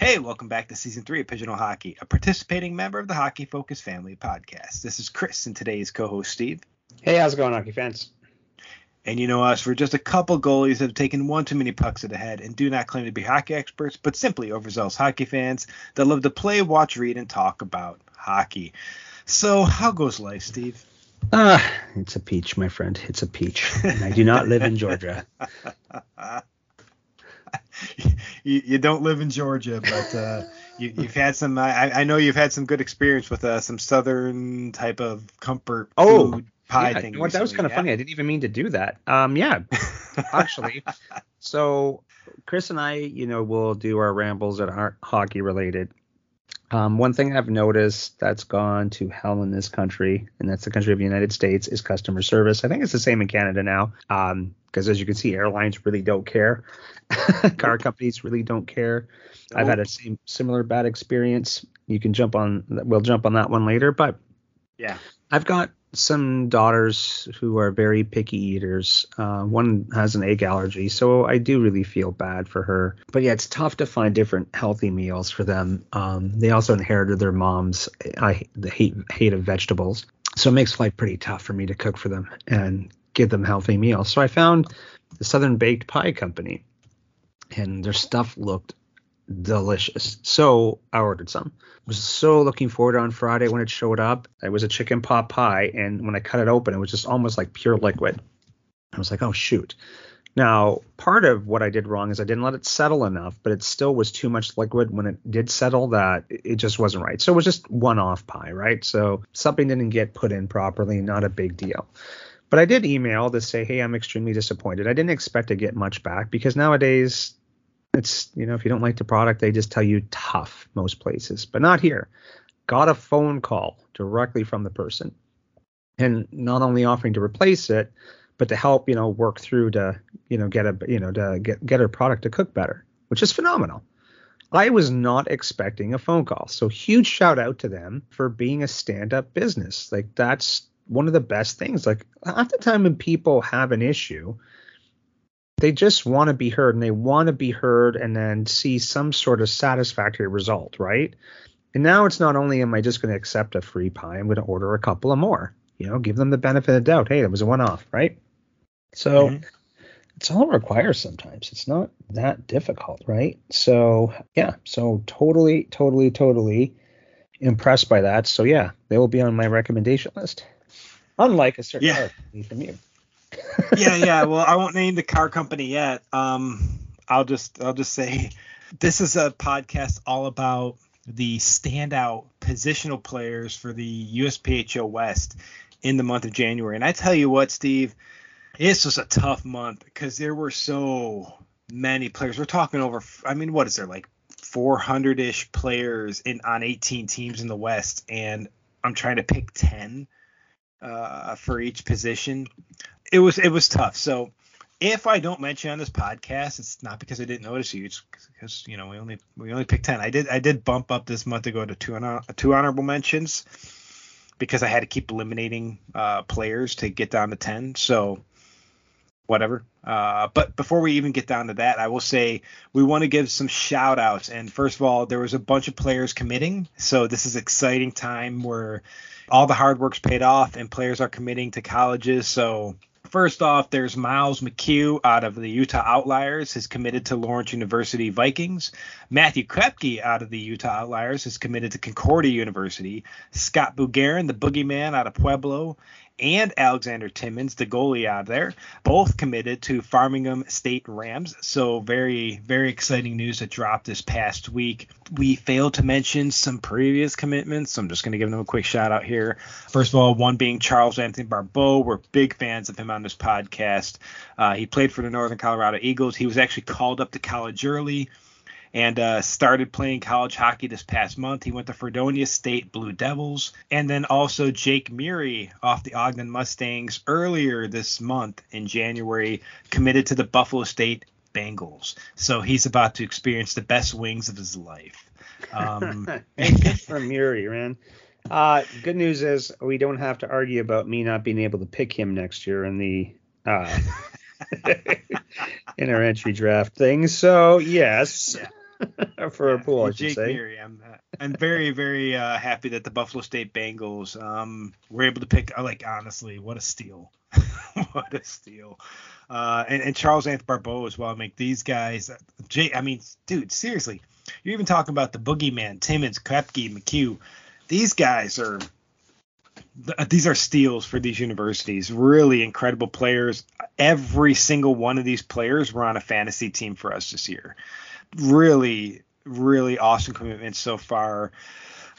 Hey, welcome back to season three of Pigeonhole Hockey, a participating member of the Hockey Focus Family podcast. This is Chris and today's co-host Steve. Hey, how's it going, hockey fans? And you know us, we're just a couple goalies that have taken one too many pucks to the head and do not claim to be hockey experts, but simply overzealous hockey fans that love to play, watch, read, and talk about hockey. So, how goes life, Steve? Ah, uh, it's a peach, my friend. It's a peach. And I do not live in Georgia. you, you, don't live in Georgia, but uh, you, have had some. I, I, know you've had some good experience with uh, some southern type of comfort oh, food pie yeah, thing. Well, that was kind of yeah. funny. I didn't even mean to do that. Um, yeah, actually. So Chris and I, you know, will do our rambles that aren't hockey related. Um, one thing I've noticed that's gone to hell in this country, and that's the country of the United States, is customer service. I think it's the same in Canada now, because um, as you can see, airlines really don't care. Car companies really don't care. I've had a same similar bad experience. You can jump on, we'll jump on that one later, but yeah, I've got some daughters who are very picky eaters. Uh, one has an egg allergy, so I do really feel bad for her. But yeah, it's tough to find different healthy meals for them. Um, they also inherited their mom's I the hate hate of vegetables, so it makes life pretty tough for me to cook for them and give them healthy meals. So I found the Southern Baked Pie Company, and their stuff looked delicious. So I ordered some. Was so looking forward on Friday when it showed up. It was a chicken pot pie, and when I cut it open, it was just almost like pure liquid. I was like, oh shoot. Now, part of what I did wrong is I didn't let it settle enough, but it still was too much liquid when it did settle that it just wasn't right. So it was just one off pie, right? So something didn't get put in properly, not a big deal. But I did email to say, hey, I'm extremely disappointed. I didn't expect to get much back because nowadays it's you know if you don't like the product they just tell you tough most places but not here. Got a phone call directly from the person. And not only offering to replace it but to help you know work through to you know get a you know to get get her product to cook better which is phenomenal. I was not expecting a phone call. So huge shout out to them for being a stand up business. Like that's one of the best things. Like half the time when people have an issue they just want to be heard and they want to be heard and then see some sort of satisfactory result, right? And now it's not only am I just going to accept a free pie, I'm going to order a couple of more. You know, give them the benefit of the doubt. Hey, it was a one off, right? So mm-hmm. it's all it requires sometimes. It's not that difficult, right? So yeah, so totally, totally, totally impressed by that. So yeah, they will be on my recommendation list. Unlike a certain yeah. from you yeah, yeah. Well, I won't name the car company yet. Um, I'll just I'll just say this is a podcast all about the standout positional players for the USPHL West in the month of January. And I tell you what, Steve, this was a tough month because there were so many players. We're talking over. I mean, what is there like 400ish players in on 18 teams in the West, and I'm trying to pick 10 uh, for each position it was it was tough. So if I don't mention on this podcast, it's not because I didn't notice you. It's because you know we only we only picked ten. I did I did bump up this month to go to two honor, two honorable mentions because I had to keep eliminating uh, players to get down to ten. So whatever. Uh, but before we even get down to that, I will say we want to give some shout outs. And first of all, there was a bunch of players committing. So this is exciting time where all the hard work's paid off and players are committing to colleges. So First off, there's Miles McHugh out of the Utah Outliers, is committed to Lawrence University Vikings. Matthew Krepke out of the Utah Outliers is committed to Concordia University. Scott Bugarin, the boogeyman out of Pueblo, and Alexander Timmons, the goalie out there, both committed to Framingham State Rams. So very, very exciting news that dropped this past week. We failed to mention some previous commitments, so I'm just going to give them a quick shout out here. First of all, one being Charles Anthony Barbeau. We're big fans of him on this podcast. Uh, he played for the Northern Colorado Eagles. He was actually called up to college early and uh, started playing college hockey this past month. He went to Fredonia State Blue Devils, and then also Jake Murray off the Ogden Mustangs earlier this month in January committed to the Buffalo State Bengals. So he's about to experience the best wings of his life. Um, good for Murray, man. Uh, good news is we don't have to argue about me not being able to pick him next year in the uh, in our entry draft thing. So yes, for yeah, a pool, I should Jake say. I'm, uh, I'm very, very uh, happy that the Buffalo State Bengals um, were able to pick. Like honestly, what a steal! what a steal! Uh, and, and Charles Anthony Barbeau as well. I mean, these guys, Jay. I mean, dude, seriously, you're even talking about the boogeyman, Timmons, Krepke, McHugh. These guys are these are steals for these universities. Really incredible players. Every single one of these players were on a fantasy team for us this year. Really, really awesome commitments so far.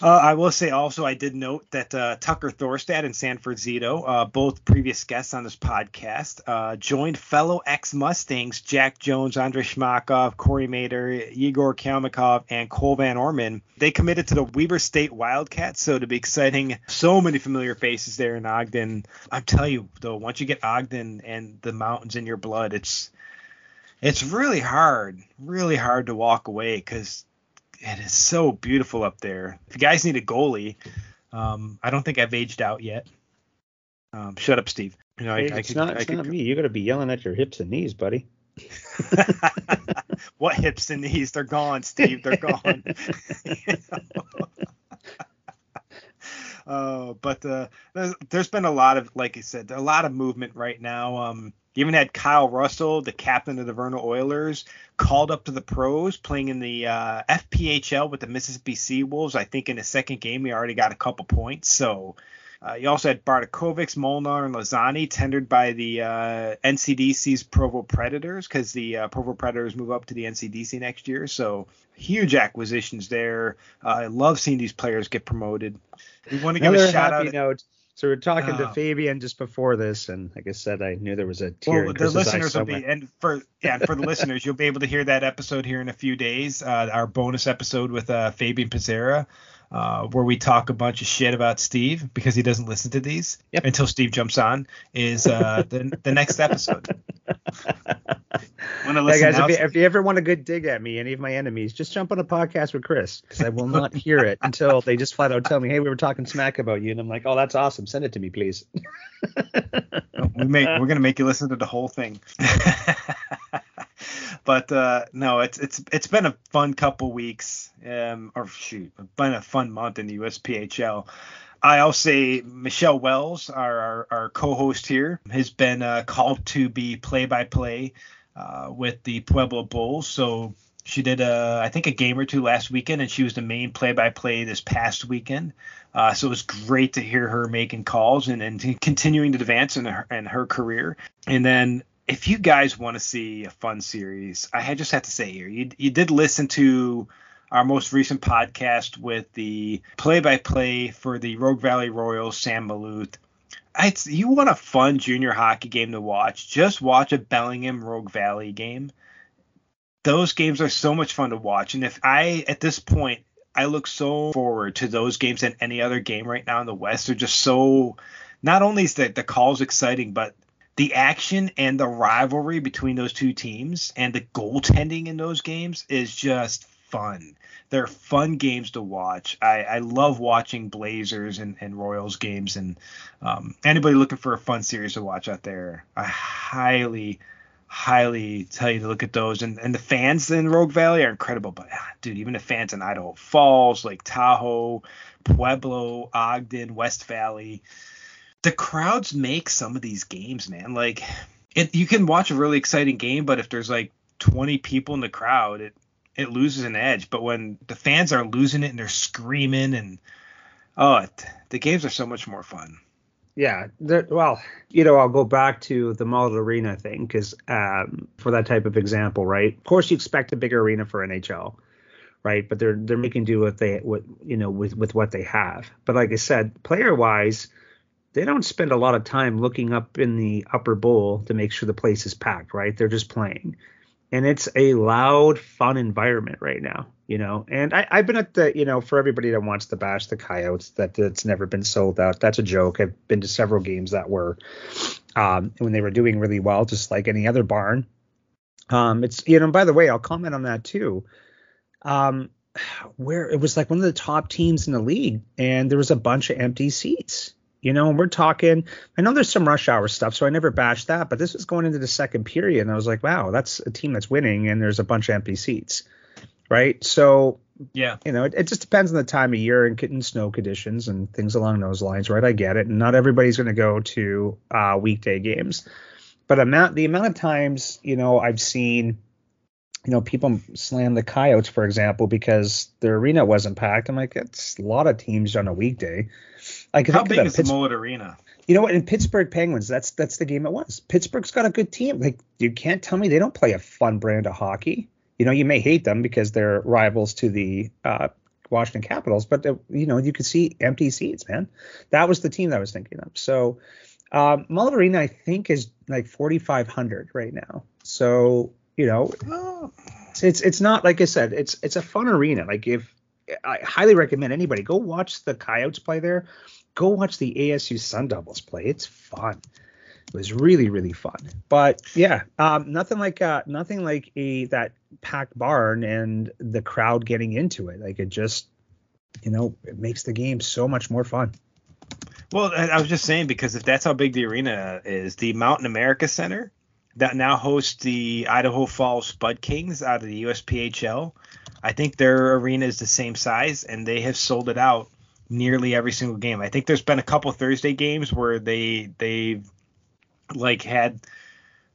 Uh, I will say also, I did note that uh, Tucker Thorstad and Sanford Zito, uh, both previous guests on this podcast, uh, joined fellow ex Mustangs Jack Jones, Andrei Shmakov, Corey Mater, Igor Kalmikov, and Cole Van Orman. They committed to the Weber State Wildcats, so to be exciting. So many familiar faces there in Ogden. I'm telling you, though, once you get Ogden and the mountains in your blood, it's it's really hard, really hard to walk away because it is so beautiful up there. If you guys need a goalie, um, I don't think I've aged out yet. Um, shut up, Steve. You know, I, it's I could, not, it's could, not me. You got to be yelling at your hips and knees, buddy. what hips and knees? They're gone, Steve. They're gone. uh, but uh, there's, there's been a lot of, like I said, a lot of movement right now. Um, you even had Kyle Russell, the captain of the Vernal Oilers, called up to the pros, playing in the uh, FPHL with the Mississippi Sea Wolves. I think in the second game he already got a couple points. So uh, you also had Bartkovics, Molnar, and Lozani tendered by the uh, NCDC's Provo Predators because the uh, Provo Predators move up to the NCDC next year. So huge acquisitions there. Uh, I love seeing these players get promoted. We want to give a shout happy out. Note. So we are talking to oh. Fabian just before this, and like I said, I knew there was a tear. Well, the listeners will be, and for yeah, for the listeners, you'll be able to hear that episode here in a few days. Uh, our bonus episode with uh, Fabian Pizzera, uh, where we talk a bunch of shit about Steve because he doesn't listen to these yep. until Steve jumps on, is uh, the the next episode. yeah, guys, if you, if you, ever want a good dig at me, any of my enemies, just jump on a podcast with Chris because I will not hear it until they just flat out tell me, "Hey, we were talking smack about you," and I'm like, "Oh, that's awesome. Send it to me, please." we make we're gonna make you listen to the whole thing. but uh, no, it's it's it's been a fun couple weeks, um, or shoot, been a fun month in the USPHL. I'll say Michelle Wells, our, our, our co-host here, has been uh, called to be play-by-play uh, with the Pueblo Bulls. So she did a, I think a game or two last weekend, and she was the main play-by-play this past weekend. Uh, so it was great to hear her making calls and, and continuing to advance in her, in her career. And then if you guys want to see a fun series, I just have to say here, you, you did listen to our most recent podcast with the play-by-play for the Rogue Valley Royals, Sam Maluth. It's, you want a fun junior hockey game to watch? Just watch a Bellingham Rogue Valley game. Those games are so much fun to watch, and if I at this point I look so forward to those games than any other game right now in the West. They're just so. Not only is the the calls exciting, but the action and the rivalry between those two teams and the goaltending in those games is just fun. They're fun games to watch. I, I love watching Blazers and, and Royals games, and um, anybody looking for a fun series to watch out there, I highly, highly tell you to look at those. And, and the fans in Rogue Valley are incredible. But ah, dude, even the fans in Idaho Falls, Lake Tahoe, Pueblo, Ogden, West Valley, the crowds make some of these games, man. Like, it, you can watch a really exciting game, but if there's like 20 people in the crowd, it it loses an edge. But when the fans are losing it and they're screaming and oh, it, the games are so much more fun. Yeah, well, you know, I'll go back to the Mullet Arena thing because um, for that type of example, right? Of course, you expect a bigger arena for NHL, right? But they're they're making do with they what you know with with what they have. But like I said, player wise, they don't spend a lot of time looking up in the upper bowl to make sure the place is packed, right? They're just playing and it's a loud, fun environment right now, you know. And I, have been at the, you know, for everybody that wants to bash the coyotes, that it's never been sold out. That's a joke. I've been to several games that were um, when they were doing really well, just like any other barn. Um, it's you know, by the way, I'll comment on that too. Um, where it was like one of the top teams in the league, and there was a bunch of empty seats. You know, and we're talking. I know there's some rush hour stuff, so I never bashed that. But this was going into the second period, and I was like, wow, that's a team that's winning, and there's a bunch of empty seats, right? So yeah, you know, it, it just depends on the time of year and, and snow conditions and things along those lines, right? I get it. And not everybody's going to go to uh, weekday games, but amount the amount of times you know I've seen you know, people slam the Coyotes, for example, because their arena wasn't packed. I'm like, it's a lot of teams on a weekday. I could How big is Mullet Arena? You know what? In Pittsburgh Penguins, that's that's the game it was. Pittsburgh's got a good team. Like you can't tell me they don't play a fun brand of hockey. You know, you may hate them because they're rivals to the uh, Washington Capitals, but uh, you know you could see empty seats, man. That was the team that I was thinking of. So um, Mullet Arena, I think, is like 4,500 right now. So you know, oh. it's it's not like I said, it's it's a fun arena. Like if I highly recommend anybody go watch the Coyotes play there. Go watch the ASU Sun Devils play. It's fun. It was really really fun. But yeah, um, nothing like uh, nothing like a that packed barn and the crowd getting into it. Like it just you know it makes the game so much more fun. Well, I was just saying because if that's how big the arena is, the Mountain America Center that now hosts the Idaho Falls Spud Kings out of the USPHL. I think their arena is the same size, and they have sold it out nearly every single game. I think there's been a couple Thursday games where they they like had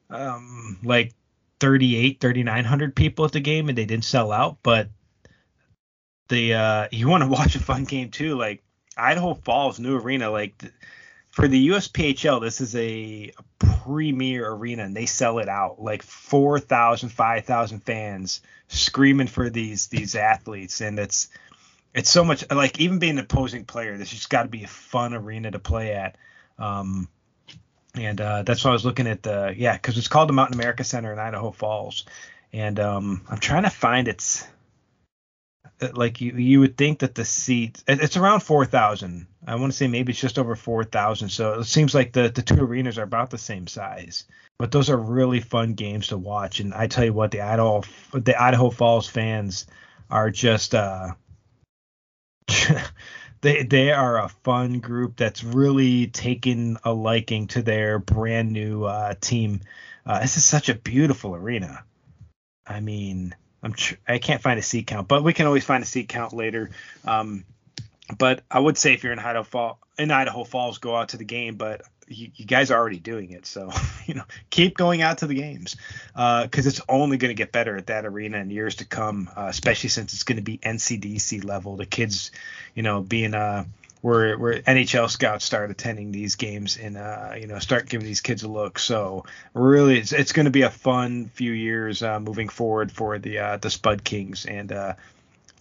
um like 38 3900 people at the game and they didn't sell out but the uh you want to watch a fun game too like Idaho Falls new arena like for the USPHL, this is a, a premier arena, and they sell it out like 4,000, 5,000 fans screaming for these these athletes, and it's it's so much like even being an opposing player, this just got to be a fun arena to play at. Um, and uh, that's why I was looking at the yeah, because it's called the Mountain America Center in Idaho Falls, and um, I'm trying to find its uh, like you you would think that the seat it's around 4000 i want to say maybe it's just over 4000 so it seems like the the two arenas are about the same size. But those are really fun games to watch. And i tell you what the idaho the idaho falls fans are just uh they they are a fun group that's really taken a liking to their brand new uh, team uh, this is such a beautiful arena i mean I'm tr- I can't find a seat count, but we can always find a seat count later. Um, but I would say if you're in Idaho, Fall, in Idaho Falls, go out to the game. But you, you, guys are already doing it, so you know keep going out to the games because uh, it's only going to get better at that arena in years to come, uh, especially since it's going to be NCDC level. The kids, you know, being uh, where where NHL scouts start attending these games and uh, you know start giving these kids a look. So really, it's, it's going to be a fun few years uh, moving forward for the uh, the Spud Kings, and uh,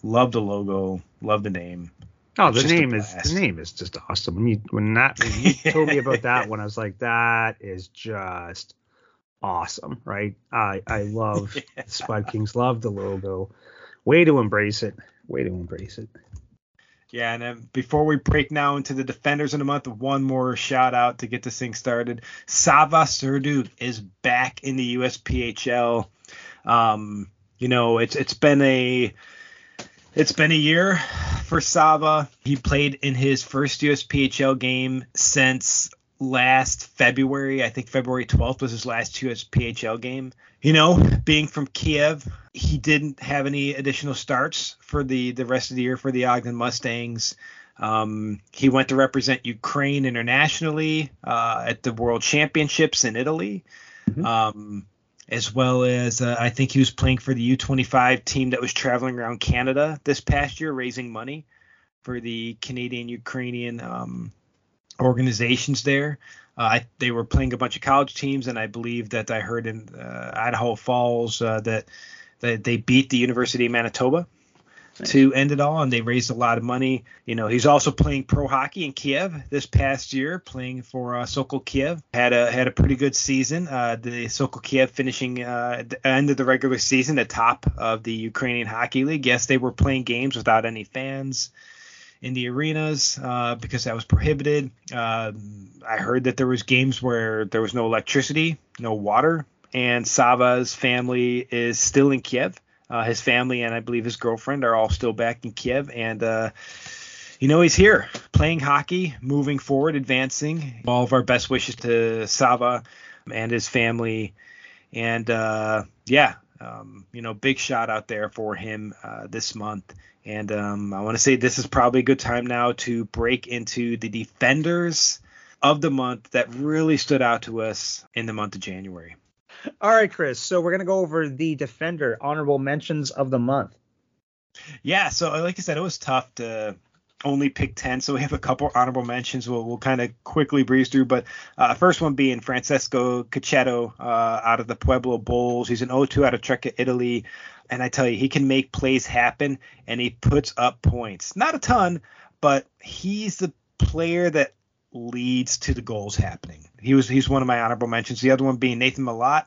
love the logo, love the name. Oh, the name is the name is just awesome. When you when that when you told me about that one, I was like, that is just awesome, right? I I love yeah. Spud Kings, love the logo. Way to embrace it. Way to embrace it. Yeah, and then before we break now into the defenders in the month, one more shout out to get this thing started. Sava Serduk is back in the USPHL. Um, you know, it's it's been a it's been a year for Sava. He played in his first USPHL game since last February. I think February 12th was his last USPHL game. You know, being from Kiev, he didn't have any additional starts for the the rest of the year for the Ogden Mustangs. Um, he went to represent Ukraine internationally uh, at the World Championships in Italy, mm-hmm. um, as well as uh, I think he was playing for the U25 team that was traveling around Canada this past year, raising money for the Canadian Ukrainian um, organizations there. Uh, I, they were playing a bunch of college teams, and I believe that I heard in uh, Idaho Falls uh, that that they beat the University of Manitoba to end it all, and they raised a lot of money. You know, he's also playing pro hockey in Kiev this past year, playing for uh, Sokol Kiev. Had a had a pretty good season. Uh, the Sokol Kiev finishing uh, at the end of the regular season, at top of the Ukrainian Hockey League. Yes, they were playing games without any fans in the arenas uh, because that was prohibited. Uh, I heard that there was games where there was no electricity, no water, and Sava's family is still in Kiev. Uh, his family and I believe his girlfriend are all still back in Kiev, and uh, you know he's here playing hockey, moving forward, advancing. All of our best wishes to Sava and his family, and uh, yeah, Um, you know, big shout out there for him uh, this month. And um, I want to say this is probably a good time now to break into the defenders of the month that really stood out to us in the month of January. All right, Chris. So we're gonna go over the defender honorable mentions of the month. Yeah. So like I said, it was tough to only pick 10 so we have a couple honorable mentions we'll, we'll kind of quickly breeze through but uh, first one being francesco Cecchetto uh, out of the pueblo bulls he's an 0-2 out of Trecca, italy and i tell you he can make plays happen and he puts up points not a ton but he's the player that leads to the goals happening he was he's one of my honorable mentions the other one being nathan Malott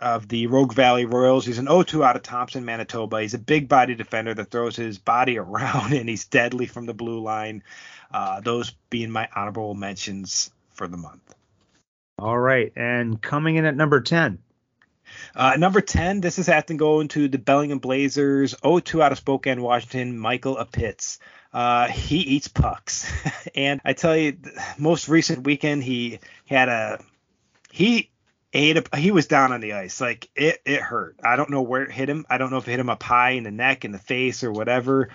of the Rogue Valley Royals. He's an 0-2 out of Thompson, Manitoba. He's a big body defender that throws his body around and he's deadly from the blue line. Uh, those being my honorable mentions for the month. All right, and coming in at number 10. Uh, number 10, this is Acton going to the Bellingham Blazers, 0-2 out of Spokane, Washington, Michael Apitz. Uh, he eats pucks. and I tell you, most recent weekend, he had a he ate a, he was down on the ice. Like it it hurt. I don't know where it hit him. I don't know if it hit him up high in the neck in the face or whatever.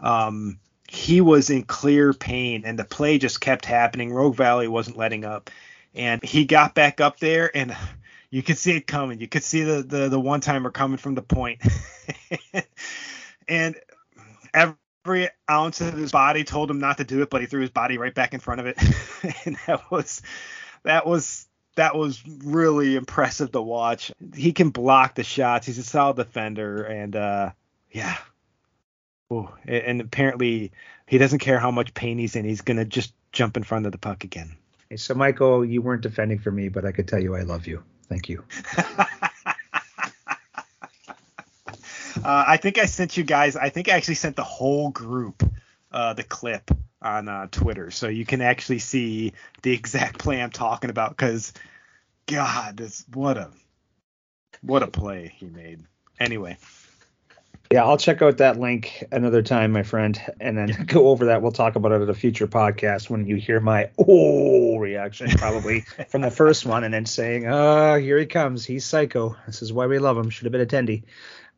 Um he was in clear pain and the play just kept happening. Rogue valley wasn't letting up. And he got back up there and you could see it coming. You could see the the, the one timer coming from the point. And every ounce of his body told him not to do it but he threw his body right back in front of it and that was that was that was really impressive to watch. He can block the shots. He's a solid defender, and uh, yeah. Ooh, and apparently he doesn't care how much pain he's in. He's gonna just jump in front of the puck again. So Michael, you weren't defending for me, but I could tell you I love you. Thank you. Uh, I think I sent you guys. I think I actually sent the whole group uh, the clip on uh, Twitter, so you can actually see the exact play I'm talking about. Because God, this what a what a play he made. Anyway. Yeah, I'll check out that link another time, my friend, and then go over that. We'll talk about it at a future podcast when you hear my oh reaction, probably from the first one, and then saying, "Ah, oh, here he comes. He's psycho. This is why we love him. Should have been attendee."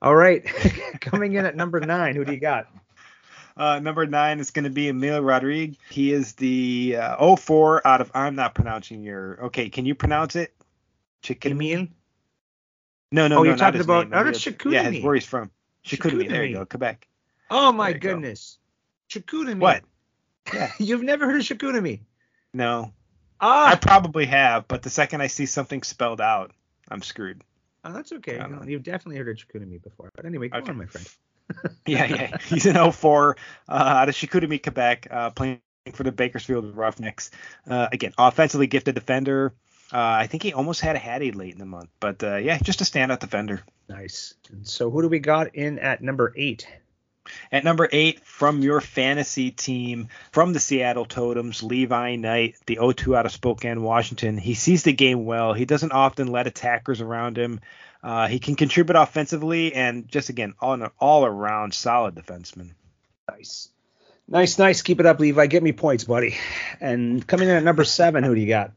All right, coming in at number nine, who do you got? Uh, number nine is going to be Emil Rodriguez. He is the uh, 04 out of. I'm not pronouncing your. Okay, can you pronounce it? Chicken meal? No, no, oh, no. you're talking about name. Chicoutimi. Yeah, where he's from. Chicoutimi. There you go, Quebec. Oh my goodness. Chicoutimi. What? Yeah. You've never heard of Chicoutimi? No. Ah. I probably have, but the second I see something spelled out, I'm screwed. Oh, that's okay. You've definitely heard of Chicoutimi before. But anyway, go okay. on, my friend. yeah, yeah. He's an 04 uh, out of Chicoutimi, Quebec, uh, playing for the Bakersfield Roughnecks. Uh, again, offensively gifted defender. Uh, I think he almost had a Hattie late in the month, but uh, yeah, just a standout defender. Nice. And so who do we got in at number eight? At number eight, from your fantasy team, from the Seattle Totems, Levi Knight, the 0-2 out of Spokane, Washington. He sees the game well. He doesn't often let attackers around him. Uh, he can contribute offensively and just again all all around solid defenseman. Nice. Nice, nice. Keep it up, Levi. Get me points, buddy. And coming in at number seven, who do you got?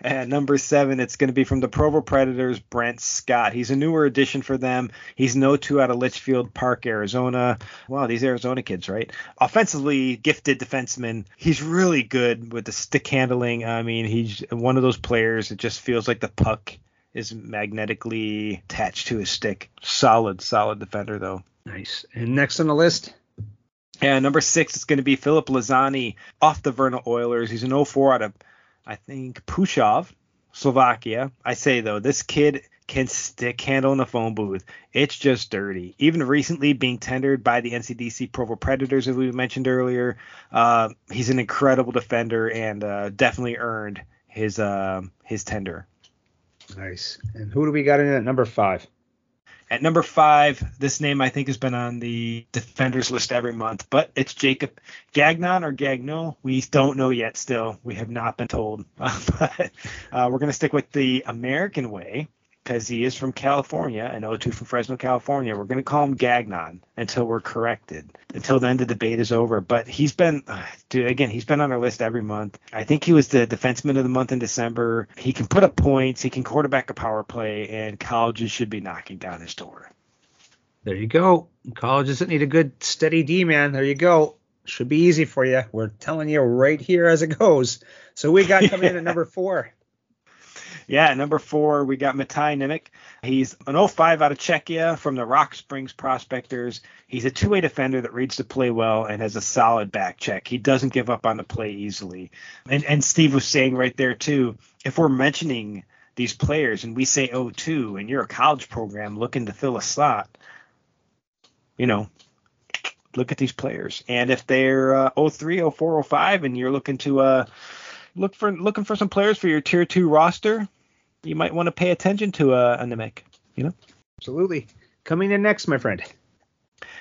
At number seven, it's going to be from the Provo Predators, Brent Scott. He's a newer addition for them. He's no 2 out of Litchfield Park, Arizona. Wow, these Arizona kids, right? Offensively gifted defenseman. He's really good with the stick handling. I mean, he's one of those players that just feels like the puck is magnetically attached to his stick. Solid, solid defender, though. Nice. And next on the list? And number six is going to be Philip Lazani off the Vernal Oilers. He's an 04 out of I think Pushov, Slovakia. I say though, this kid can stick handle in the phone booth. It's just dirty. Even recently being tendered by the NCDC Provo Predators, as we mentioned earlier, uh, he's an incredible defender and uh, definitely earned his uh, his tender. Nice. And who do we got in at number five? At number five, this name I think has been on the defenders list every month, but it's Jacob Gagnon or Gagno. We don't know yet. Still, we have not been told. but uh, we're going to stick with the American way because he is from California, and 0-2 from Fresno, California. We're going to call him Gagnon until we're corrected, until then the debate is over. But he's been, dude, again, he's been on our list every month. I think he was the defenseman of the month in December. He can put up points, he can quarterback a power play, and colleges should be knocking down his door. There you go. Colleges that need a good steady D man. There you go. Should be easy for you. We're telling you right here as it goes. So we got coming in at number four. Yeah, number four, we got Matai Nimick. He's an 05 out of Czechia from the Rock Springs Prospectors. He's a two-way defender that reads the play well and has a solid back check. He doesn't give up on the play easily. And, and Steve was saying right there too, if we're mentioning these players and we say 02 and you're a college program looking to fill a slot, you know, look at these players. And if they're uh, 03, 04, 05 and you're looking to uh, look for looking for some players for your tier two roster, you might want to pay attention to uh, a Nimick. You know. Absolutely. Coming in next, my friend.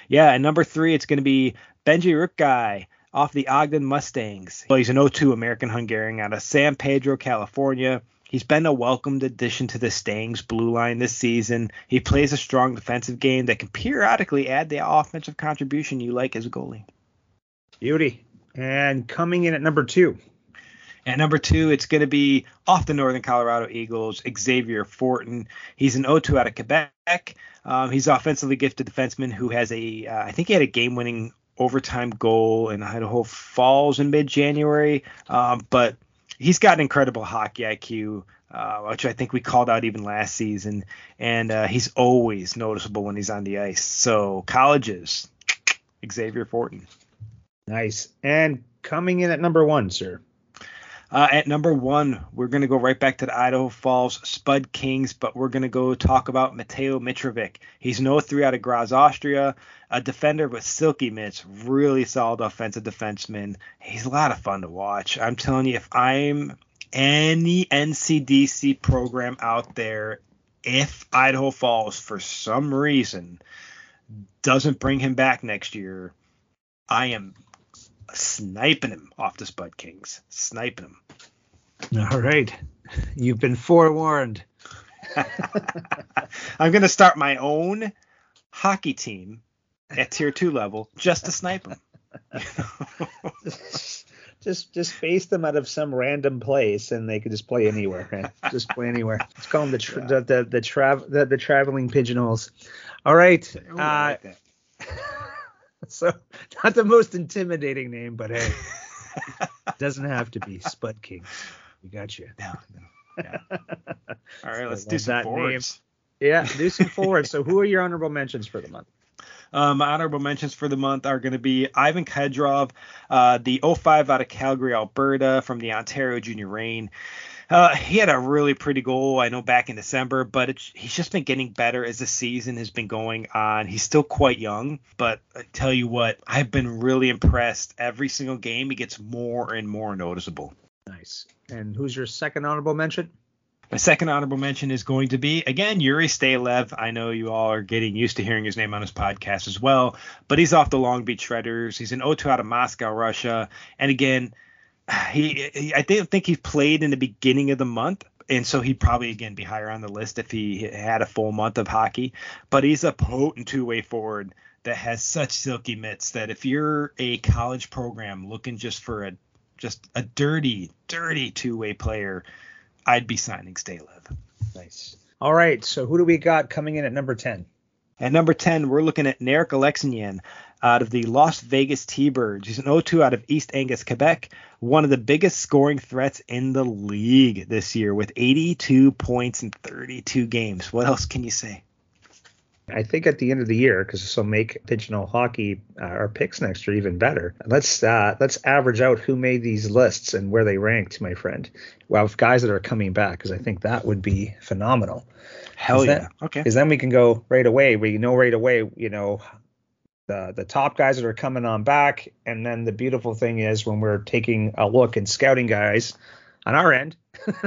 Yeah, and number three, it's going to be Benji Rukai off the Ogden Mustangs. Well, he's an 02 American Hungarian out of San Pedro, California. He's been a welcomed addition to the Stangs blue line this season. He plays a strong defensive game that can periodically add the offensive contribution you like as a goalie. Beauty. And coming in at number two. At number two, it's going to be off the Northern Colorado Eagles, Xavier Fortin. He's an 0-2 out of Quebec. Um, he's offensively gifted defenseman who has a, uh, I think he had a game-winning overtime goal in Idaho Falls in mid-January. Um, but he's got an incredible hockey IQ. Uh, which I think we called out even last season, and uh, he's always noticeable when he's on the ice. So colleges, Xavier Fortin. Nice. And coming in at number one, sir. Uh, at number one, we're going to go right back to the Idaho Falls Spud Kings, but we're going to go talk about Mateo Mitrovic. He's no 3 out of Graz, Austria, a defender with silky mitts, really solid offensive defenseman. He's a lot of fun to watch. I'm telling you, if I'm any NCDC program out there, if Idaho Falls, for some reason, doesn't bring him back next year, I am sniping him off the Spud Kings. Sniping him. All right. You've been forewarned. I'm going to start my own hockey team at tier two level just to snipe them. just just face them out of some random place and they could just play anywhere. Right? just play anywhere. Let's call them the tra- yeah. the the the, tra- the, the traveling pigeonholes. All right. Ooh, uh, like so not the most intimidating name, but hey, doesn't have to be Spud King. We got you. No, no. Yeah. All right, let's do some forwards. Name. Yeah, do some forwards. So who are your honorable mentions for the month? Um, my honorable mentions for the month are going to be Ivan Kedrov, uh, the 05 out of Calgary, Alberta, from the Ontario Junior Reign. Uh, he had a really pretty goal, I know, back in December, but he's just been getting better as the season has been going on. He's still quite young, but I tell you what, I've been really impressed. Every single game, he gets more and more noticeable. Nice. And who's your second honorable mention? My second honorable mention is going to be again Yuri Stalev. I know you all are getting used to hearing his name on his podcast as well, but he's off the Long Beach Shredders. He's an O2 out of Moscow, Russia, and again he, he I don't think he played in the beginning of the month, and so he'd probably again be higher on the list if he had a full month of hockey. But he's a potent two-way forward that has such silky mitts that if you're a college program looking just for a just a dirty, dirty two-way player, I'd be signing Stalev. Nice. All right, so who do we got coming in at number ten? At number 10, we're looking at Narek Alexanian out of the Las Vegas T-Birds. He's an 0-2 out of East Angus, Quebec. One of the biggest scoring threats in the league this year with 82 points in 32 games. What else can you say? I think at the end of the year, because this will make digital hockey uh, our picks next year even better. Let's uh, let's average out who made these lists and where they ranked, my friend. Well, with guys that are coming back, because I think that would be phenomenal. Hell yeah. Then, okay. Because then we can go right away. We know right away, you know, the the top guys that are coming on back, and then the beautiful thing is when we're taking a look and scouting guys on our end,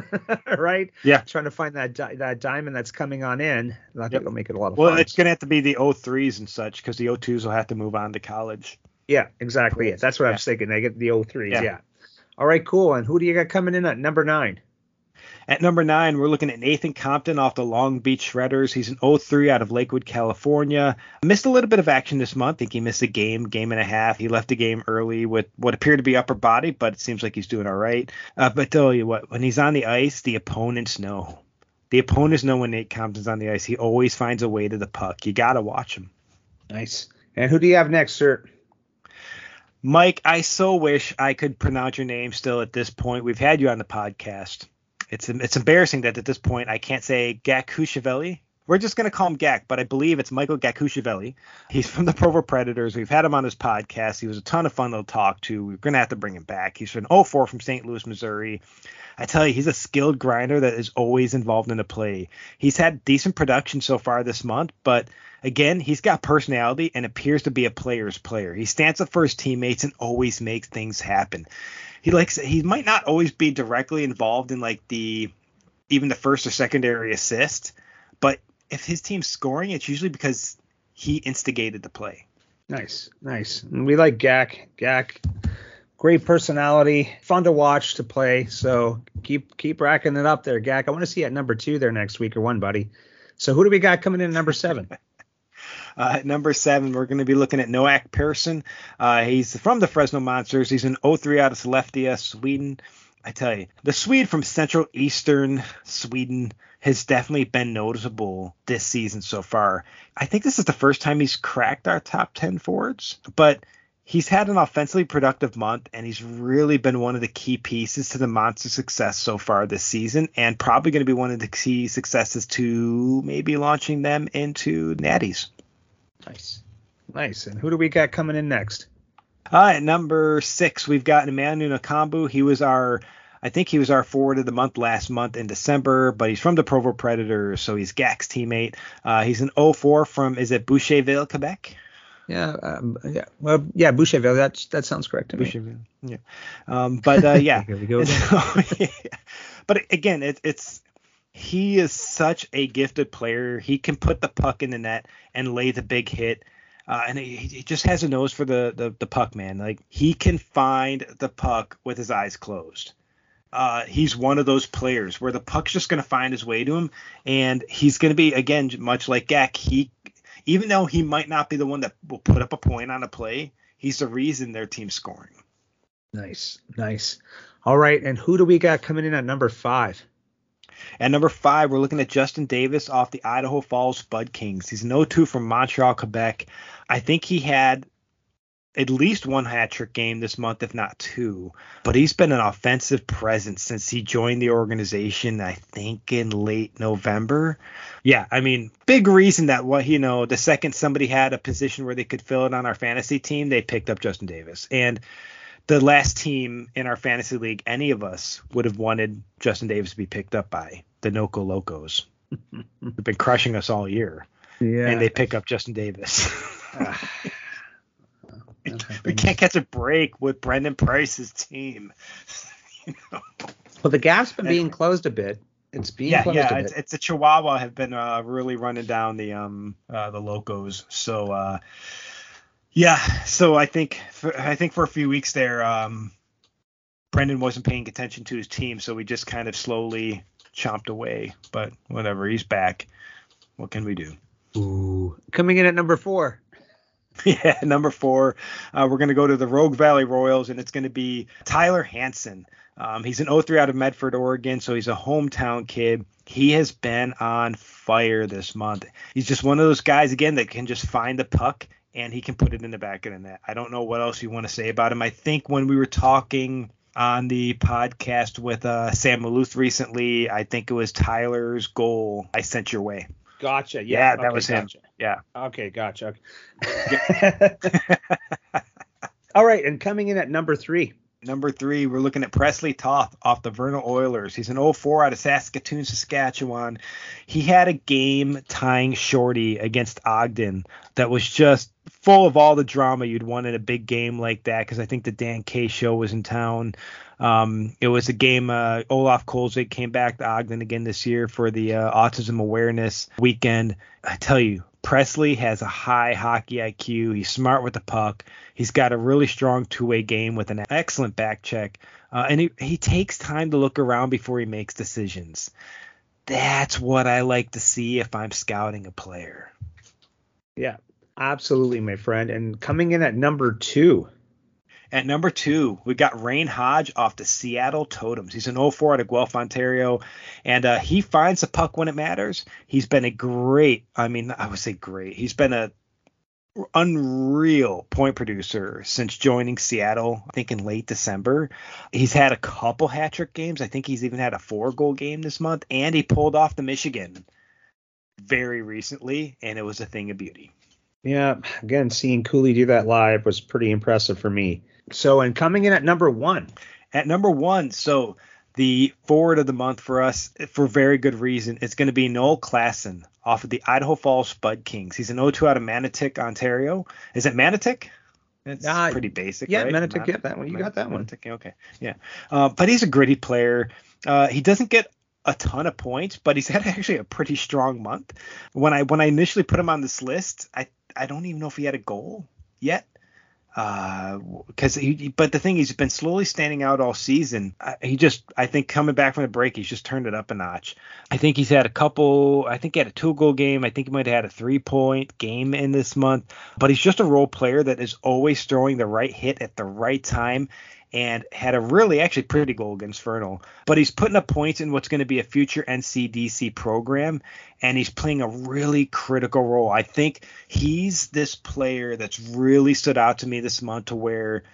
right? Yeah. Trying to find that di- that diamond that's coming on in. I think yep. it'll make it a lot of well, fun. Well, it's gonna have to be the 03s and such because the 02s will have to move on to college. Yeah, exactly. Yeah. That's what yeah. I was thinking. I get the 03s. Yeah. yeah. All right, cool. And who do you got coming in at number nine? At number nine, we're looking at Nathan Compton off the Long Beach Shredders. He's an 0-3 out of Lakewood, California. Missed a little bit of action this month. I think he missed a game, game and a half. He left the game early with what appeared to be upper body, but it seems like he's doing all right. Uh, but tell you what, when he's on the ice, the opponents know. The opponents know when Nate Compton's on the ice. He always finds a way to the puck. You got to watch him. Nice. And who do you have next, sir? Mike, I so wish I could pronounce your name still at this point. We've had you on the podcast. It's it's embarrassing that at this point I can't say Gakushavelli. We're just going to call him Gak, but I believe it's Michael Gakushavelli. He's from the Provo Predators. We've had him on his podcast. He was a ton of fun to talk to. We're going to have to bring him back. He's an 04 from St. Louis, Missouri. I tell you, he's a skilled grinder that is always involved in the play. He's had decent production so far this month, but again, he's got personality and appears to be a player's player. He stands up for his teammates and always makes things happen he likes he might not always be directly involved in like the even the first or secondary assist, but if his team's scoring, it's usually because he instigated the play. Nice, nice. And we like Gak. Gak, great personality, fun to watch to play. So keep keep racking it up there, Gak. I want to see you at number two there next week or one, buddy. So who do we got coming in at number seven? Uh, at number seven, we're going to be looking at Noak Pearson. Uh, he's from the Fresno Monsters. He's an 03 out of Sollefteå, Sweden. I tell you, the Swede from Central Eastern Sweden has definitely been noticeable this season so far. I think this is the first time he's cracked our top 10 forwards, but he's had an offensively productive month and he's really been one of the key pieces to the monster success so far this season and probably going to be one of the key successes to maybe launching them into natties Nice. Nice. And who do we got coming in next? Uh, at number six, we've got Emmanuel Nakambu. He was our, I think he was our forward of the month last month in December, but he's from the Provo Predators, so he's Gak's teammate. Uh, he's an 04 from, is it Boucherville, Quebec? Yeah, um, yeah, well, yeah, Boucherville. That that sounds correct to Boucherville. me. Boucherville. Yeah, um, but uh, yeah. Here we go. yeah. But again, it, it's he is such a gifted player. He can put the puck in the net and lay the big hit. Uh, and he, he, just has a nose for the, the, the puck, man. Like he can find the puck with his eyes closed. Uh, he's one of those players where the puck's just going to find his way to him, and he's going to be again much like Gak. He, even though he might not be the one that will put up a point on a play, he's the reason their team's scoring. Nice, nice. All right, and who do we got coming in at number five? At number five, we're looking at Justin Davis off the Idaho Falls Spud Kings. He's an 0-2 from Montreal, Quebec. I think he had at least one hat trick game this month, if not two. But he's been an offensive presence since he joined the organization, I think in late November. Yeah, I mean, big reason that what you know, the second somebody had a position where they could fill it on our fantasy team, they picked up Justin Davis. And the last team in our fantasy league, any of us would have wanted Justin Davis to be picked up by the Noco Locos. They've been crushing us all year. Yeah. And they pick up Justin Davis. we can't catch a break with Brendan Price's team. you know? Well, the gap's been being closed a bit. It's being yeah, closed yeah. A it's, it's the Chihuahua have been uh, really running down the um uh, the locos. So uh, yeah, so I think for, I think for a few weeks there, um, Brendan wasn't paying attention to his team, so we just kind of slowly chomped away. But whatever, he's back. What can we do? Ooh, coming in at number four. Yeah, number four, uh, we're going to go to the Rogue Valley Royals, and it's going to be Tyler Hanson. Um, he's an 03 out of Medford, Oregon, so he's a hometown kid. He has been on fire this month. He's just one of those guys again that can just find the puck and he can put it in the back of the net. I don't know what else you want to say about him. I think when we were talking on the podcast with uh, Sam Maluth recently, I think it was Tyler's goal I sent your way. Gotcha. Yeah, yeah that okay, was him. Yeah. Okay, gotcha. All right, and coming in at number three. Number three, we're looking at Presley Toth off the Vernal Oilers. He's an 04 out of Saskatoon, Saskatchewan. He had a game tying shorty against Ogden that was just full of all the drama you'd want in a big game like that because I think the Dan K show was in town. Um, it was a game. Uh, Olaf Kolzig came back to Ogden again this year for the uh, Autism Awareness Weekend. I tell you, Presley has a high hockey IQ. He's smart with the puck. He's got a really strong two-way game with an excellent back check, uh, and he, he takes time to look around before he makes decisions. That's what I like to see if I'm scouting a player. Yeah, absolutely, my friend. And coming in at number two. At number two, we got Rain Hodge off the Seattle Totems. He's an 04 out of Guelph, Ontario, and uh, he finds the puck when it matters. He's been a great, I mean, I would say great. He's been a unreal point producer since joining Seattle, I think in late December. He's had a couple hat trick games. I think he's even had a four goal game this month, and he pulled off the Michigan very recently, and it was a thing of beauty. Yeah, again, seeing Cooley do that live was pretty impressive for me. So, and coming in at number one. At number one, so the forward of the month for us, for very good reason, it's going to be Noel Klassen off of the Idaho Falls Spud Kings. He's an 0-2 out of Manotick, Ontario. Is it Manotick? It's uh, pretty basic, yeah, right? Manotick, yeah, that one. You got that one. okay, yeah. Uh, but he's a gritty player. Uh, he doesn't get a ton of points, but he's had actually a pretty strong month. When I when I initially put him on this list, I I don't even know if he had a goal yet because uh, he but the thing he's been slowly standing out all season. He just i think coming back from the break he's just turned it up a notch. I think he's had a couple i think he had a two goal game. I think he might have had a three point game in this month but he's just a role player that is always throwing the right hit at the right time and had a really actually pretty goal against Vernal. But he's putting up points in what's going to be a future NCDC program, and he's playing a really critical role. I think he's this player that's really stood out to me this month to where,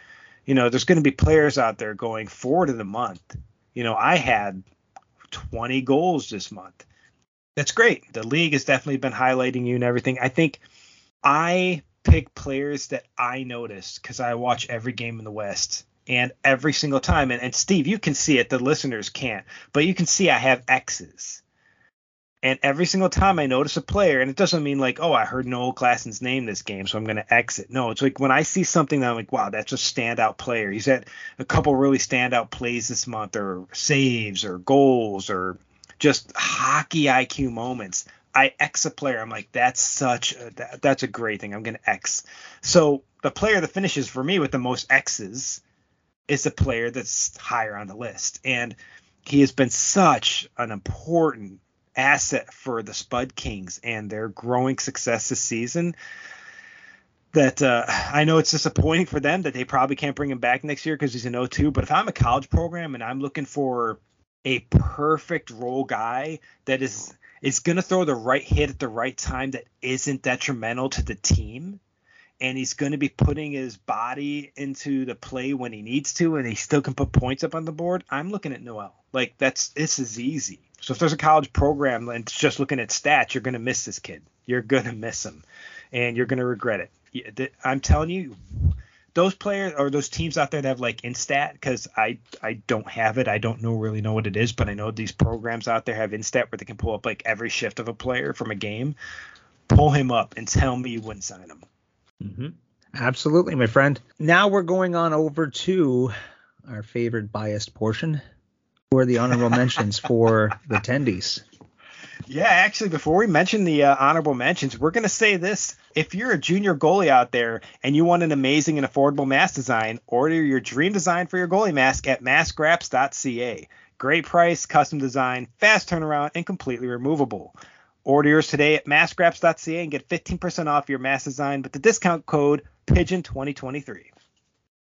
you know, there's going to be players out there going forward in the month. You know, I had 20 goals this month. That's great. The league has definitely been highlighting you and everything. I think I pick players that I notice because I watch every game in the West and every single time and, and steve you can see it the listeners can't but you can see i have x's and every single time i notice a player and it doesn't mean like oh i heard noel Klassen's name this game so i'm going to exit no it's like when i see something that i'm like wow that's a standout player he's had a couple really standout plays this month or saves or goals or just hockey iq moments I X a player. I'm like, that's such a, that, that's a great thing. I'm gonna X. So the player that finishes for me with the most X's is a player that's higher on the list. And he has been such an important asset for the Spud Kings and their growing success this season that uh, I know it's disappointing for them that they probably can't bring him back next year because he's an 0-2. But if I'm a college program and I'm looking for a perfect role guy that is is going to throw the right hit at the right time that isn't detrimental to the team, and he's going to be putting his body into the play when he needs to, and he still can put points up on the board. I'm looking at Noel. Like that's this is easy. So if there's a college program and it's just looking at stats, you're going to miss this kid. You're going to miss him, and you're going to regret it. I'm telling you, those players or those teams out there that have like Instat, because I I don't have it. I don't know really know what it is, but I know these programs out there have Instat where they can pull up like every shift of a player from a game. Pull him up and tell me you wouldn't sign him. Mm-hmm. Absolutely, my friend. Now we're going on over to our favorite biased portion, or the honorable mentions for the attendees. Yeah, actually, before we mention the uh, honorable mentions, we're going to say this. If you're a junior goalie out there and you want an amazing and affordable mask design, order your dream design for your goalie mask at maskwraps.ca. Great price, custom design, fast turnaround, and completely removable. Order yours today at maskwraps.ca and get 15% off your mask design with the discount code Pigeon2023.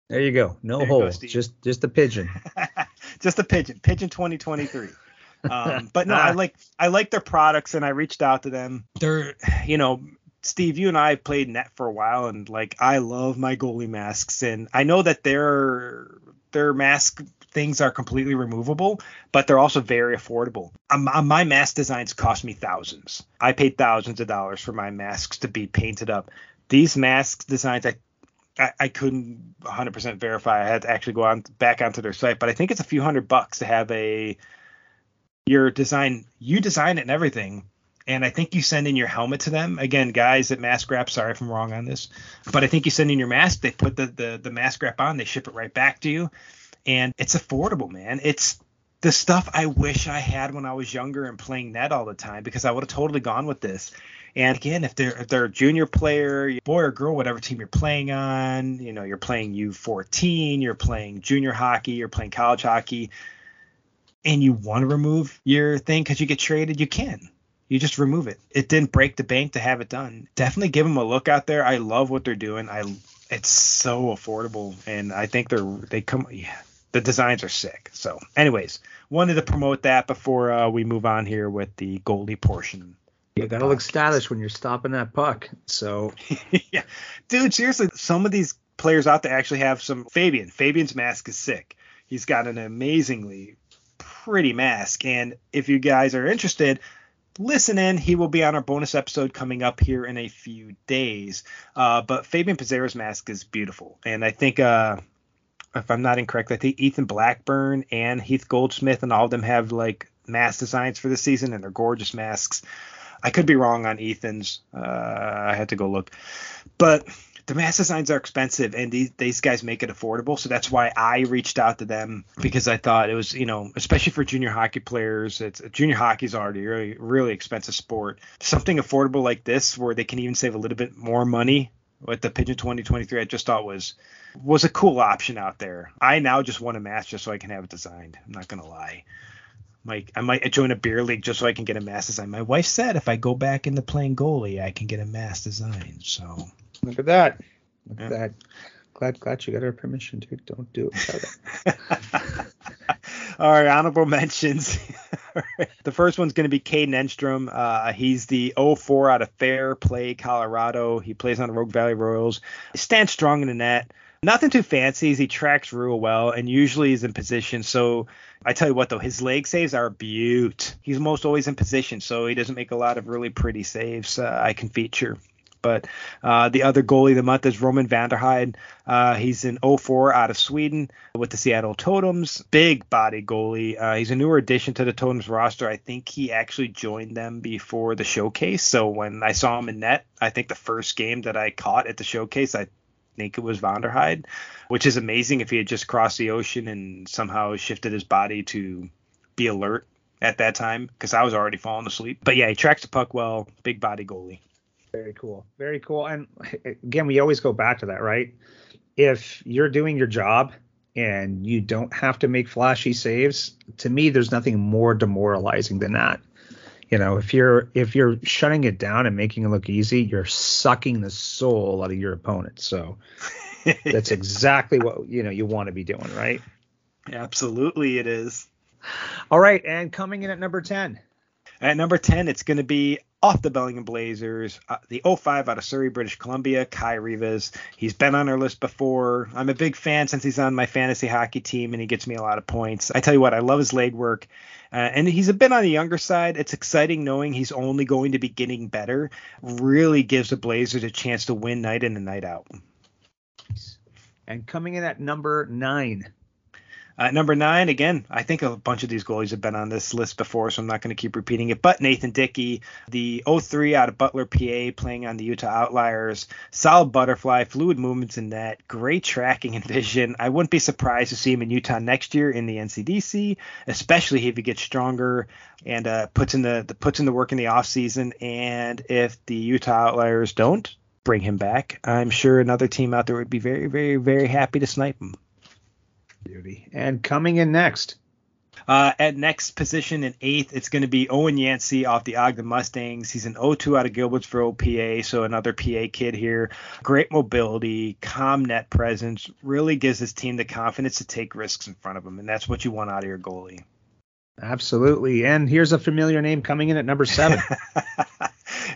There you go. No hole. just just a pigeon. just a pigeon. Pigeon 2023. Um, but no, I like I like their products and I reached out to them. They're you know Steve, you and I have played net for a while, and like I love my goalie masks, and I know that their their mask things are completely removable, but they're also very affordable. Um, uh, my mask designs cost me thousands. I paid thousands of dollars for my masks to be painted up. These mask designs, I I, I couldn't 100% verify. I had to actually go on back onto their site, but I think it's a few hundred bucks to have a your design. You design it and everything, and I think you send in your helmet to them. Again, guys at Mask Wrap, sorry if I'm wrong on this, but I think you send in your mask. They put the the, the mask wrap on, they ship it right back to you and it's affordable, man. It's the stuff I wish I had when I was younger and playing net all the time because I would have totally gone with this. And again, if they're if they're a junior player, boy or girl, whatever team you're playing on, you know, you're playing U14, you're playing junior hockey, you're playing college hockey, and you want to remove your thing because you get traded, you can. You just remove it. It didn't break the bank to have it done. Definitely give them a look out there. I love what they're doing. I it's so affordable, and I think they're they come. Yeah, the designs are sick. So, anyways, wanted to promote that before uh, we move on here with the goalie portion. You gotta look stylish when you're stopping that puck. So, yeah, dude, seriously, some of these players out there actually have some Fabian. Fabian's mask is sick. He's got an amazingly pretty mask, and if you guys are interested, listen in. He will be on our bonus episode coming up here in a few days. Uh, but Fabian Pizarro's mask is beautiful, and I think uh, if I'm not incorrect, I think Ethan Blackburn and Heath Goldsmith and all of them have like mask designs for the season, and they're gorgeous masks. I could be wrong on Ethan's. Uh, I had to go look, but the mask designs are expensive and these, these guys make it affordable. So that's why I reached out to them because I thought it was, you know, especially for junior hockey players, it's junior hockey is already really, really expensive sport. Something affordable like this where they can even save a little bit more money with the Pigeon 2023, I just thought was was a cool option out there. I now just want a mask just so I can have it designed. I'm not gonna lie. Like I might join a beer league just so I can get a mask design. My wife said if I go back into playing goalie, I can get a mask design. So Look at that. Look yeah. at that. Glad glad you got our permission, dude. Don't do it. All right, honorable mentions. the first one's going to be Caden Enstrom. Uh, he's the 04 out of Fairplay, Colorado. He plays on the Rogue Valley Royals. He stands strong in the net. Nothing too fancy. He tracks real well and usually is in position. So I tell you what, though, his leg saves are beaut. He's almost always in position, so he doesn't make a lot of really pretty saves uh, I can feature. But uh, the other goalie of the month is Roman Vanderheide. Uh, he's an 04 out of Sweden with the Seattle Totems. Big body goalie. Uh, he's a newer addition to the Totems roster. I think he actually joined them before the showcase. So when I saw him in net, I think the first game that I caught at the showcase, I think it was Vanderheide, which is amazing if he had just crossed the ocean and somehow shifted his body to be alert at that time because I was already falling asleep. But yeah, he tracks the puck well. Big body goalie. Very cool. Very cool. And again, we always go back to that, right? If you're doing your job and you don't have to make flashy saves, to me, there's nothing more demoralizing than that. You know, if you're if you're shutting it down and making it look easy, you're sucking the soul out of your opponent. So that's exactly what you know you want to be doing, right? Absolutely, it is. All right, and coming in at number ten. At number 10, it's going to be off the Bellingham Blazers, uh, the 05 out of Surrey, British Columbia, Kai Rivas. He's been on our list before. I'm a big fan since he's on my fantasy hockey team and he gets me a lot of points. I tell you what, I love his leg work. Uh, and he's a bit on the younger side. It's exciting knowing he's only going to be getting better. Really gives the Blazers a chance to win night in and night out. And coming in at number nine, uh, number nine, again, I think a bunch of these goalies have been on this list before, so I'm not going to keep repeating it. But Nathan Dickey, the 03 out of Butler, PA, playing on the Utah Outliers, solid butterfly, fluid movements in that, great tracking and vision. I wouldn't be surprised to see him in Utah next year in the NCDC, especially if he gets stronger and uh, puts in the, the puts in the work in the off season. And if the Utah Outliers don't bring him back, I'm sure another team out there would be very, very, very happy to snipe him. Beauty. And coming in next. Uh, at next position in eighth, it's going to be Owen Yancey off the Ogden Mustangs. He's an 0-2 out of Gilbertsville, PA, so another PA kid here. Great mobility, calm net presence, really gives his team the confidence to take risks in front of him, and that's what you want out of your goalie. Absolutely. And here's a familiar name coming in at number seven.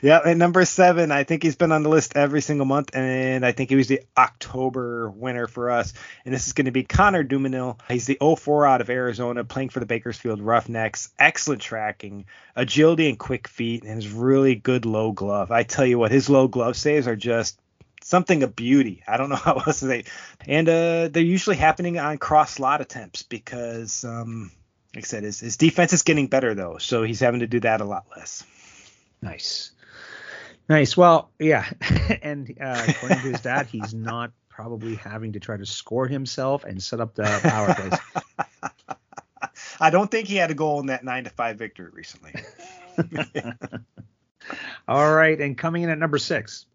Yeah, at number seven, I think he's been on the list every single month, and I think he was the October winner for us. And this is going to be Connor Dumanil. He's the 04 out of Arizona, playing for the Bakersfield Roughnecks. Excellent tracking, agility, and quick feet, and his really good low glove. I tell you what, his low glove saves are just something of beauty. I don't know how else to say. And uh, they're usually happening on cross slot attempts because, um, like I said, his, his defense is getting better though, so he's having to do that a lot less. Nice. Nice. Well, yeah, and uh, according to his dad, he's not probably having to try to score himself and set up the power plays. I don't think he had a goal in that nine to five victory recently. All right, and coming in at number six.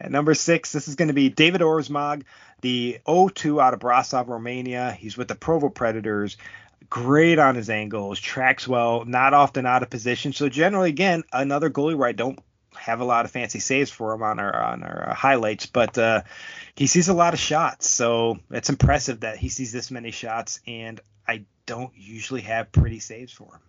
At number six, this is going to be David Orzmog, the 0-2 out of Brasov, Romania. He's with the Provo Predators. Great on his angles, tracks well, not often out of position. So generally, again, another goalie where I don't have a lot of fancy saves for him on our on our uh, highlights, but uh, he sees a lot of shots. So it's impressive that he sees this many shots, and I don't usually have pretty saves for him.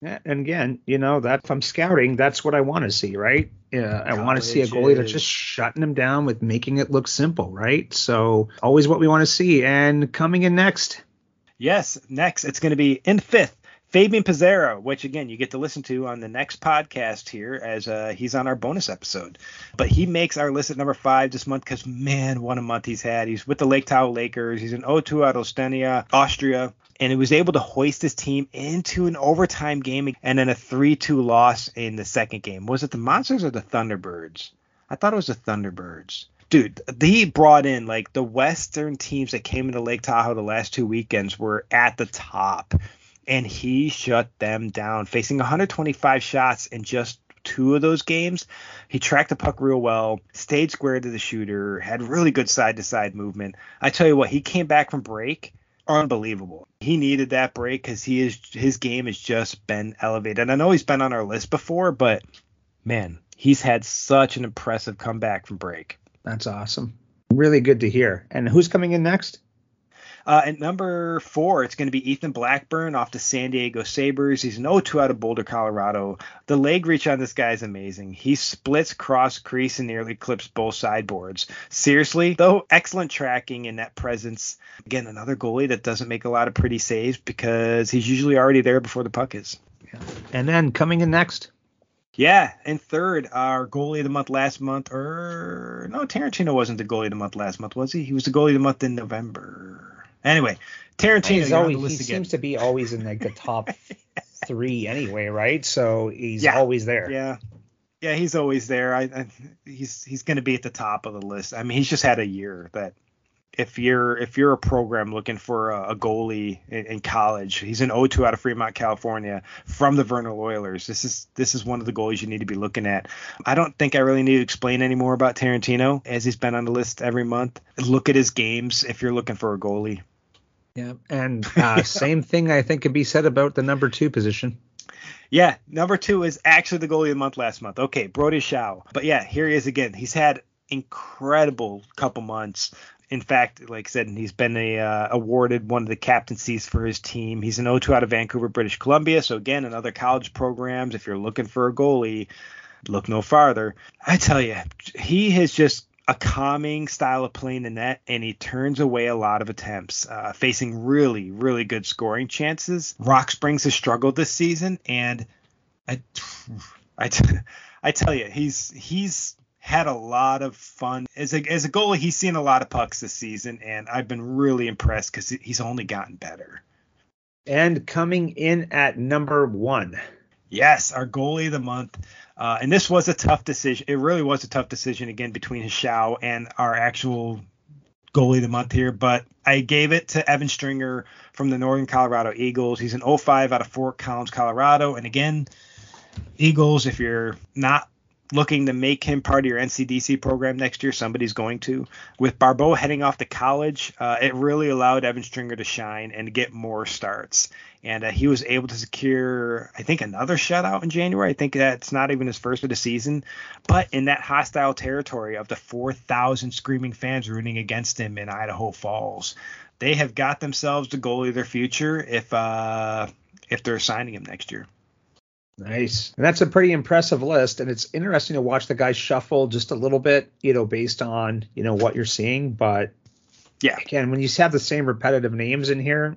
Yeah, and again, you know that if I'm scouting, that's what I want to see, right? Yeah, I want to see a goalie that's just shutting them down with making it look simple, right? So always what we want to see. And coming in next. Yes, next it's going to be in fifth. Fabian Pizarro, which again you get to listen to on the next podcast here as uh, he's on our bonus episode. But he makes our list at number five this month because man, what a month he's had. He's with the Lake Tahoe Lakers. He's an 0-2 out of Austria and he was able to hoist his team into an overtime game and then a 3-2 loss in the second game. Was it the Monsters or the Thunderbirds? I thought it was the Thunderbirds. Dude, he brought in like the Western teams that came into Lake Tahoe the last two weekends were at the top, and he shut them down, facing 125 shots in just two of those games. He tracked the puck real well, stayed square to the shooter, had really good side to side movement. I tell you what, he came back from break unbelievable. He needed that break because he is his game has just been elevated. And I know he's been on our list before, but man, he's had such an impressive comeback from break. That's awesome. Really good to hear. And who's coming in next? Uh, at number four, it's going to be Ethan Blackburn off the San Diego Sabres. He's an 0-2 out of Boulder, Colorado. The leg reach on this guy is amazing. He splits cross crease and nearly clips both sideboards. Seriously, though, excellent tracking and net presence. Again, another goalie that doesn't make a lot of pretty saves because he's usually already there before the puck is. Yeah. And then coming in next. Yeah, and third, our goalie of the month last month, or no, Tarantino wasn't the goalie of the month last month, was he? He was the goalie of the month in November. Anyway, Tarantino always, he again. seems to be always in like the top three anyway, right? So he's yeah. always there. Yeah. Yeah, he's always there. I, I he's he's going to be at the top of the list. I mean, he's just had a year that if you're if you're a program looking for a, a goalie in, in, college, he's an 0-2 out of Fremont, California, from the Vernal Oilers. This is this is one of the goalies you need to be looking at. I don't think I really need to explain any more about Tarantino as he's been on the list every month. Look at his games if you're looking for a goalie. Yeah, and uh, same thing I think could be said about the number two position. Yeah, number two is actually the goalie of the month last month. Okay, Brody Shaw. But yeah, here he is again. He's had incredible couple months. In fact, like I said, he's been a, uh, awarded one of the captaincies for his team. He's an 0-2 out of Vancouver, British Columbia. So again, in other college programs, if you're looking for a goalie, look no farther. I tell you, he has just a calming style of playing the net, and he turns away a lot of attempts, uh, facing really, really good scoring chances. Rock Springs has struggled this season, and I, I, I tell you, he's he's had a lot of fun as a as a goalie. He's seen a lot of pucks this season, and I've been really impressed because he's only gotten better. And coming in at number one. Yes, our goalie of the month. Uh, and this was a tough decision. It really was a tough decision again between Hischiau and our actual goalie of the month here. But I gave it to Evan Stringer from the Northern Colorado Eagles. He's an 05 out of Fort Collins, Colorado. And again, Eagles, if you're not looking to make him part of your NCDC program next year. Somebody's going to. With Barbeau heading off to college, uh, it really allowed Evan Stringer to shine and get more starts. And uh, he was able to secure, I think, another shutout in January. I think that's not even his first of the season. But in that hostile territory of the 4,000 screaming fans rooting against him in Idaho Falls, they have got themselves the goalie of their future if uh, if they're signing him next year. Nice. And that's a pretty impressive list. And it's interesting to watch the guys shuffle just a little bit, you know, based on, you know, what you're seeing. But yeah, again, when you have the same repetitive names in here,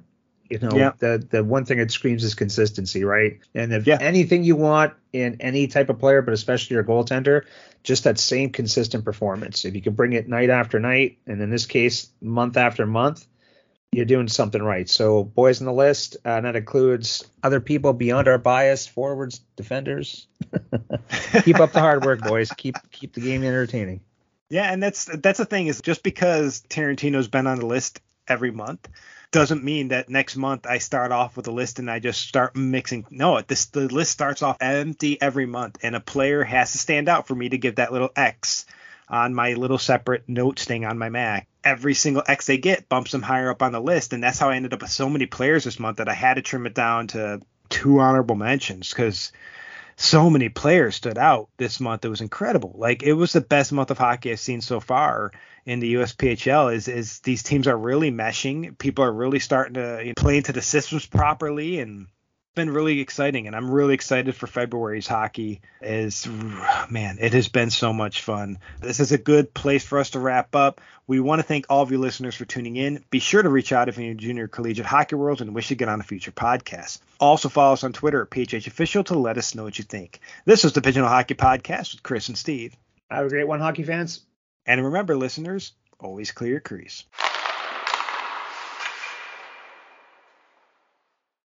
you know, yeah. the the one thing that screams is consistency, right? And if yeah. anything you want in any type of player, but especially your goaltender, just that same consistent performance. If you can bring it night after night, and in this case, month after month, you're doing something right. So, boys on the list, uh, and that includes other people beyond our bias, forwards, defenders. keep up the hard work, boys. Keep keep the game entertaining. Yeah, and that's that's the thing is just because Tarantino's been on the list every month doesn't mean that next month I start off with a list and I just start mixing. No, this the list starts off empty every month, and a player has to stand out for me to give that little X on my little separate notes thing on my Mac. Every single X they get bumps them higher up on the list, and that's how I ended up with so many players this month that I had to trim it down to two honorable mentions because so many players stood out this month. It was incredible. Like it was the best month of hockey I've seen so far in the USPHL. Is is these teams are really meshing. People are really starting to you know, play into the systems properly, and been really exciting and I'm really excited for February's hockey. Is man it has been so much fun. This is a good place for us to wrap up. We want to thank all of you listeners for tuning in. Be sure to reach out if you're in junior collegiate hockey world and wish to get on a future podcast. Also follow us on Twitter at PHH official to let us know what you think. This is the Pigeonhole Hockey Podcast with Chris and Steve. Have a great one hockey fans. And remember listeners always clear your crease